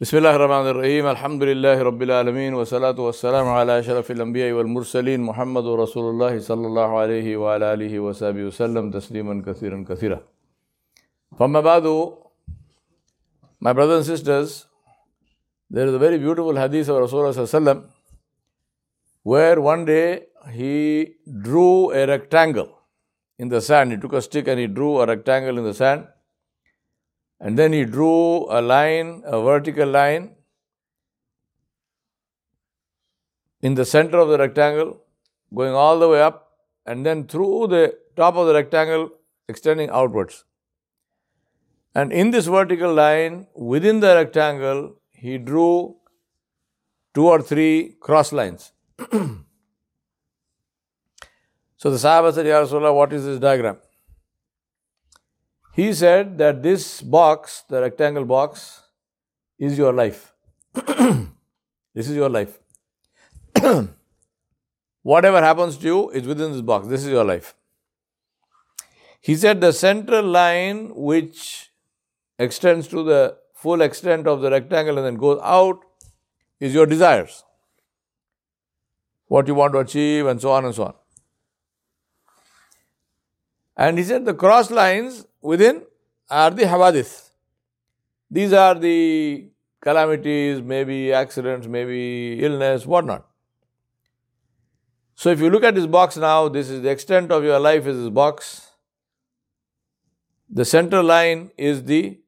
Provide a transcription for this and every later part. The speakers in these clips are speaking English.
بسم الله الرحمن الرحيم الحمد لله رب العالمين والصلاة والسلام على أشرف الأنبياء والمرسلين محمد رسول الله صلى الله عليه وعلى آله وصحبه وسلم تسليما كثيرا كثيرا فما بعد my brothers and sisters there is a very beautiful hadith of Rasulullah where one day he drew a rectangle in the sand. He took a stick and he drew a rectangle in the sand. And then he drew a line, a vertical line, in the center of the rectangle, going all the way up, and then through the top of the rectangle, extending outwards. And in this vertical line, within the rectangle, he drew two or three cross lines. so the Sahaba said, Ya Rasulullah, what is this diagram? He said that this box, the rectangle box, is your life. this is your life. Whatever happens to you is within this box. This is your life. He said the central line, which extends to the full extent of the rectangle and then goes out, is your desires. What you want to achieve, and so on and so on. And he said the cross lines within are the hawadith. These are the calamities, maybe accidents, maybe illness, whatnot. So if you look at this box now, this is the extent of your life is this box. The center line is the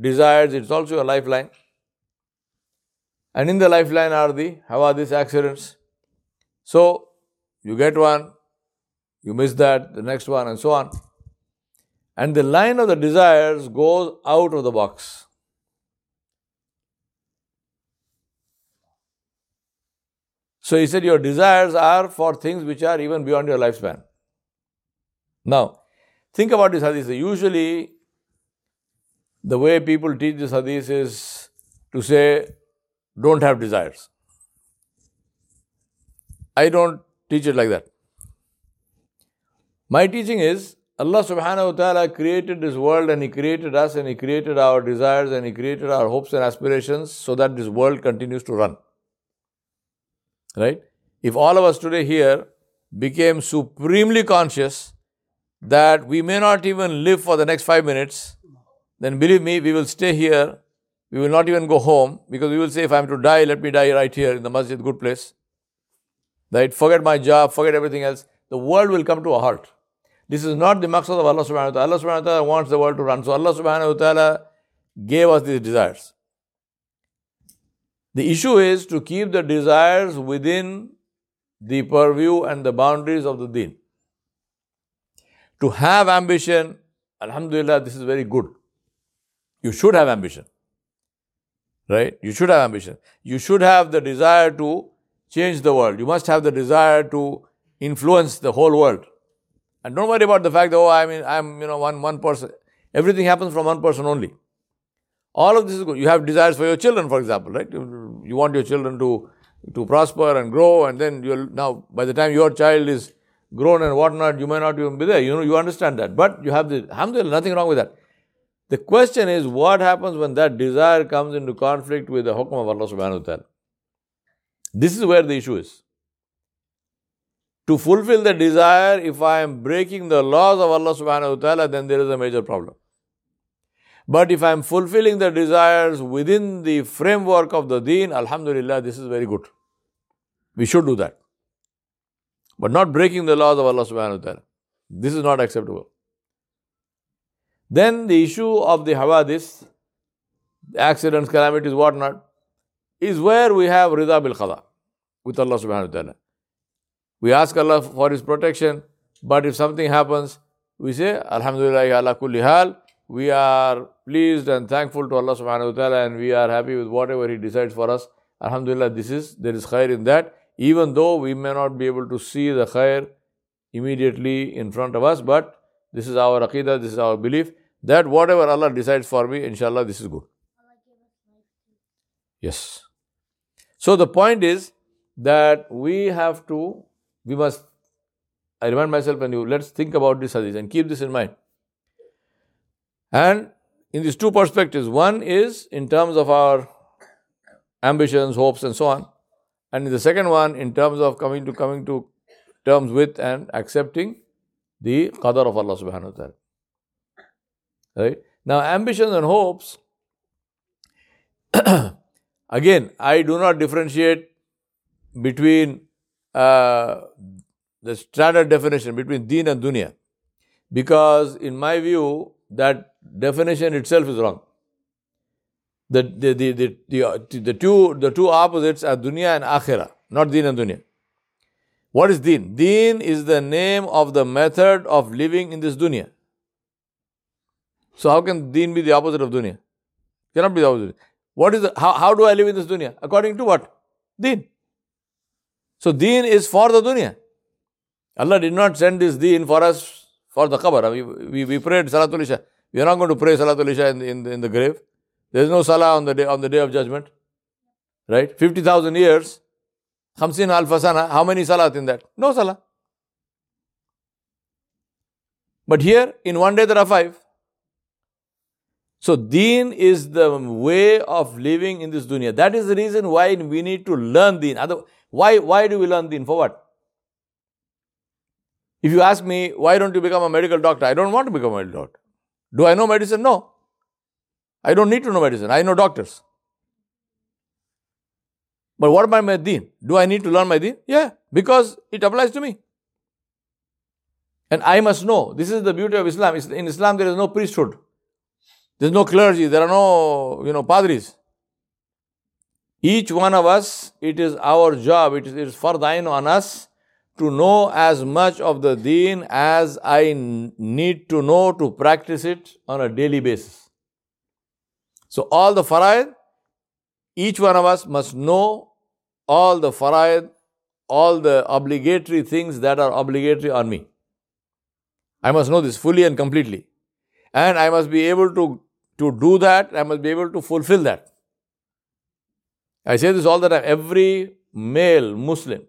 desires, it's also a lifeline. And in the lifeline are the hawadith accidents. So you get one, you miss that, the next one, and so on. And the line of the desires goes out of the box. So he said, Your desires are for things which are even beyond your lifespan. Now, think about this hadith. Usually, the way people teach this hadith is to say, Don't have desires. I don't teach it like that. My teaching is Allah subhanahu wa ta'ala created this world and He created us and He created our desires and He created our hopes and aspirations so that this world continues to run. Right? If all of us today here became supremely conscious that we may not even live for the next five minutes, then believe me, we will stay here. We will not even go home because we will say, if I am to die, let me die right here in the masjid, good place. Right? Forget my job, forget everything else. The world will come to a halt. This is not the maqsad of Allah subhanahu wa ta'ala. Allah subhanahu wa ta'ala wants the world to run. So Allah subhanahu wa ta'ala gave us these desires. The issue is to keep the desires within the purview and the boundaries of the deen. To have ambition, Alhamdulillah, this is very good. You should have ambition. Right? You should have ambition. You should have the desire to change the world. You must have the desire to influence the whole world. And don't worry about the fact that, oh, I mean, I'm, you know, one, one person. Everything happens from one person only. All of this is good. You have desires for your children, for example, right? You want your children to, to prosper and grow, and then you'll, now, by the time your child is grown and whatnot, you may not even be there. You know, you understand that. But you have the, alhamdulillah, nothing wrong with that. The question is, what happens when that desire comes into conflict with the hukm of Allah subhanahu wa ta'ala? This is where the issue is. To fulfill the desire, if I am breaking the laws of Allah subhanahu wa ta'ala, then there is a major problem. But if I am fulfilling the desires within the framework of the deen, Alhamdulillah, this is very good. We should do that. But not breaking the laws of Allah subhanahu wa ta'ala. This is not acceptable. Then the issue of the hawadis, accidents, calamities, whatnot, is where we have rida bil khada with Allah subhanahu wa ta'ala. We ask Allah for His protection, but if something happens, we say, Alhamdulillah, ala kulli hal. We are pleased and thankful to Allah subhanahu wa ta'ala and we are happy with whatever He decides for us. Alhamdulillah, this is, there is khair in that, even though we may not be able to see the khair immediately in front of us, but this is our aqidah, this is our belief that whatever Allah decides for me, inshallah, this is good. Yes. So the point is that we have to we must, I remind myself and you, let's think about this hadith and keep this in mind. And in these two perspectives, one is in terms of our ambitions, hopes, and so on. And in the second one, in terms of coming to coming to terms with and accepting the qadar of Allah subhanahu wa ta'ala. Right? Now, ambitions and hopes, again, I do not differentiate between uh, the standard definition between deen and dunya because, in my view, that definition itself is wrong. The, the, the, the, the, the, two, the two opposites are dunya and akhirah, not deen and dunya. What is deen? Deen is the name of the method of living in this dunya. So how can deen be the opposite of dunya? Cannot be the opposite. What is the, how, how do I live in this dunya? According to what? Deen. So deen is for the dunya. Allah did not send this deen for us for the qabr. We, we, we prayed Salatul Isha. We are not going to pray Salatul Isha in, in, in the grave. There is no Salah on the day, on the day of judgment. Right? 50,000 years. Khamsin al fasana. How many Salat in that? No Salah. But here, in one day, there are five. So, deen is the way of living in this dunya. That is the reason why we need to learn deen. Why, why do we learn deen? For what? If you ask me, why don't you become a medical doctor? I don't want to become a medical doctor. Do I know medicine? No. I don't need to know medicine. I know doctors. But what about my deen? Do I need to learn my deen? Yeah, because it applies to me. And I must know. This is the beauty of Islam. In Islam, there is no priesthood. There is no clergy. There are no, you know, padris. Each one of us, it is our job. It is, it is thine on us to know as much of the deen as I need to know to practice it on a daily basis. So all the faraid, each one of us must know all the faraid, all the obligatory things that are obligatory on me. I must know this fully and completely. And I must be able to, to do that, I must be able to fulfill that. I say this all the time. Every male Muslim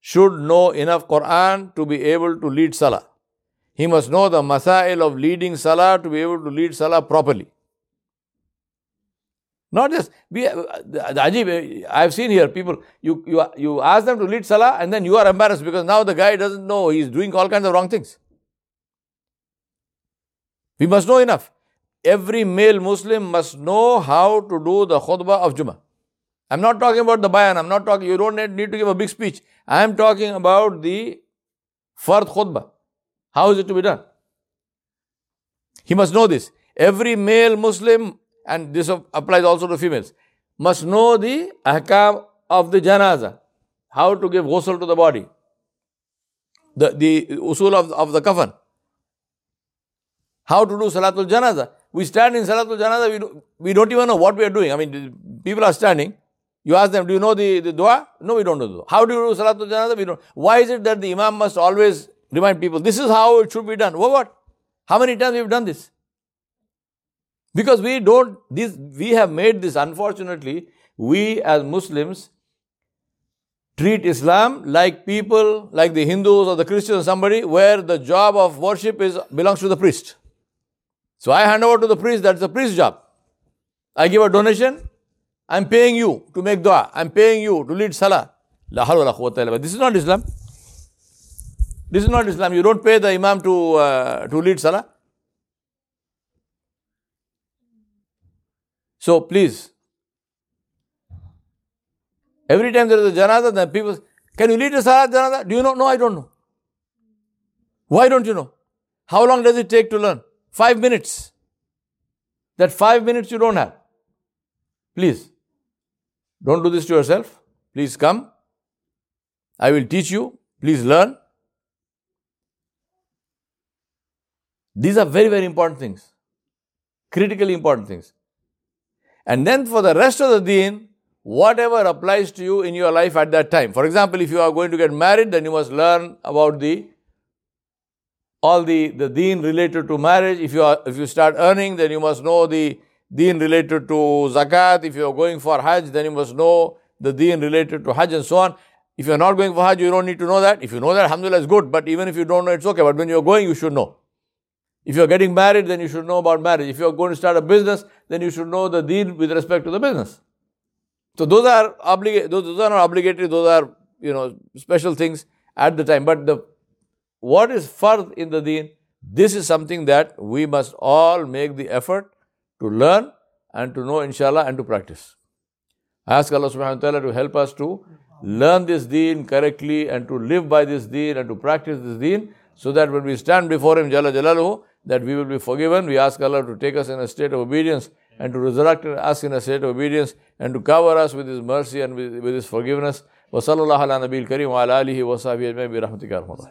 should know enough Quran to be able to lead Salah. He must know the masail of leading Salah to be able to lead Salah properly. Not just we uh, the Ajib, uh, I've seen here people you, you you ask them to lead Salah and then you are embarrassed because now the guy doesn't know he's doing all kinds of wrong things. We must know enough. Every male Muslim must know how to do the khutbah of Jummah. I'm not talking about the bayan, I'm not talking, you don't need to give a big speech. I am talking about the fard khutbah. How is it to be done? He must know this. Every male Muslim, and this applies also to females, must know the ahkam of the janaza. How to give ghusl to the body. The, the usul of, of the kafan. How to do salatul janaza. We stand in salatul janaza, we, do, we don't even know what we are doing. I mean, people are standing, you ask them, do you know the, the dua? No, we don't know the dua. How do you do Salatul Janazah? We don't. Why is it that the Imam must always remind people, this is how it should be done? What? what? How many times we've done this? Because we don't, this, we have made this, unfortunately, we as Muslims treat Islam like people, like the Hindus or the Christians or somebody, where the job of worship is belongs to the priest. So I hand over to the priest, that's the priest's job. I give a donation, I'm paying you to make dua. I'm paying you to lead salah. La This is not Islam. This is not Islam. You don't pay the imam to, uh, to lead salah. So please, every time there is a janazah, then people, can you lead a salah janazah? Do you know? No, I don't know. Why don't you know? How long does it take to learn? Five minutes. That five minutes you don't have. Please. Don't do this to yourself. Please come. I will teach you. Please learn. These are very, very important things. Critically important things. And then for the rest of the deen, whatever applies to you in your life at that time. For example, if you are going to get married, then you must learn about the all the, the deen related to marriage. If you are if you start earning, then you must know the deen related to zakat. If you are going for hajj, then you must know the deen related to hajj and so on. If you are not going for hajj, you don't need to know that. If you know that, alhamdulillah, is good. But even if you don't know, it's okay. But when you are going, you should know. If you are getting married, then you should know about marriage. If you are going to start a business, then you should know the deen with respect to the business. So those are obliga- those, those are not obligatory, those are you know special things at the time. But the what is fard in the deen, this is something that we must all make the effort to learn and to know inshallah and to practice. I ask Allah subhanahu wa ta'ala to help us to learn this deen correctly and to live by this deen and to practice this deen so that when we stand before Him Jalla Jalaluhu, that we will be forgiven. We ask Allah to take us in a state of obedience and to resurrect us in a state of obedience and to cover us with His mercy and with, with His forgiveness. وصلى الله على نبي الكريم وعلى آله وصحبه أجمعين برحمتك يا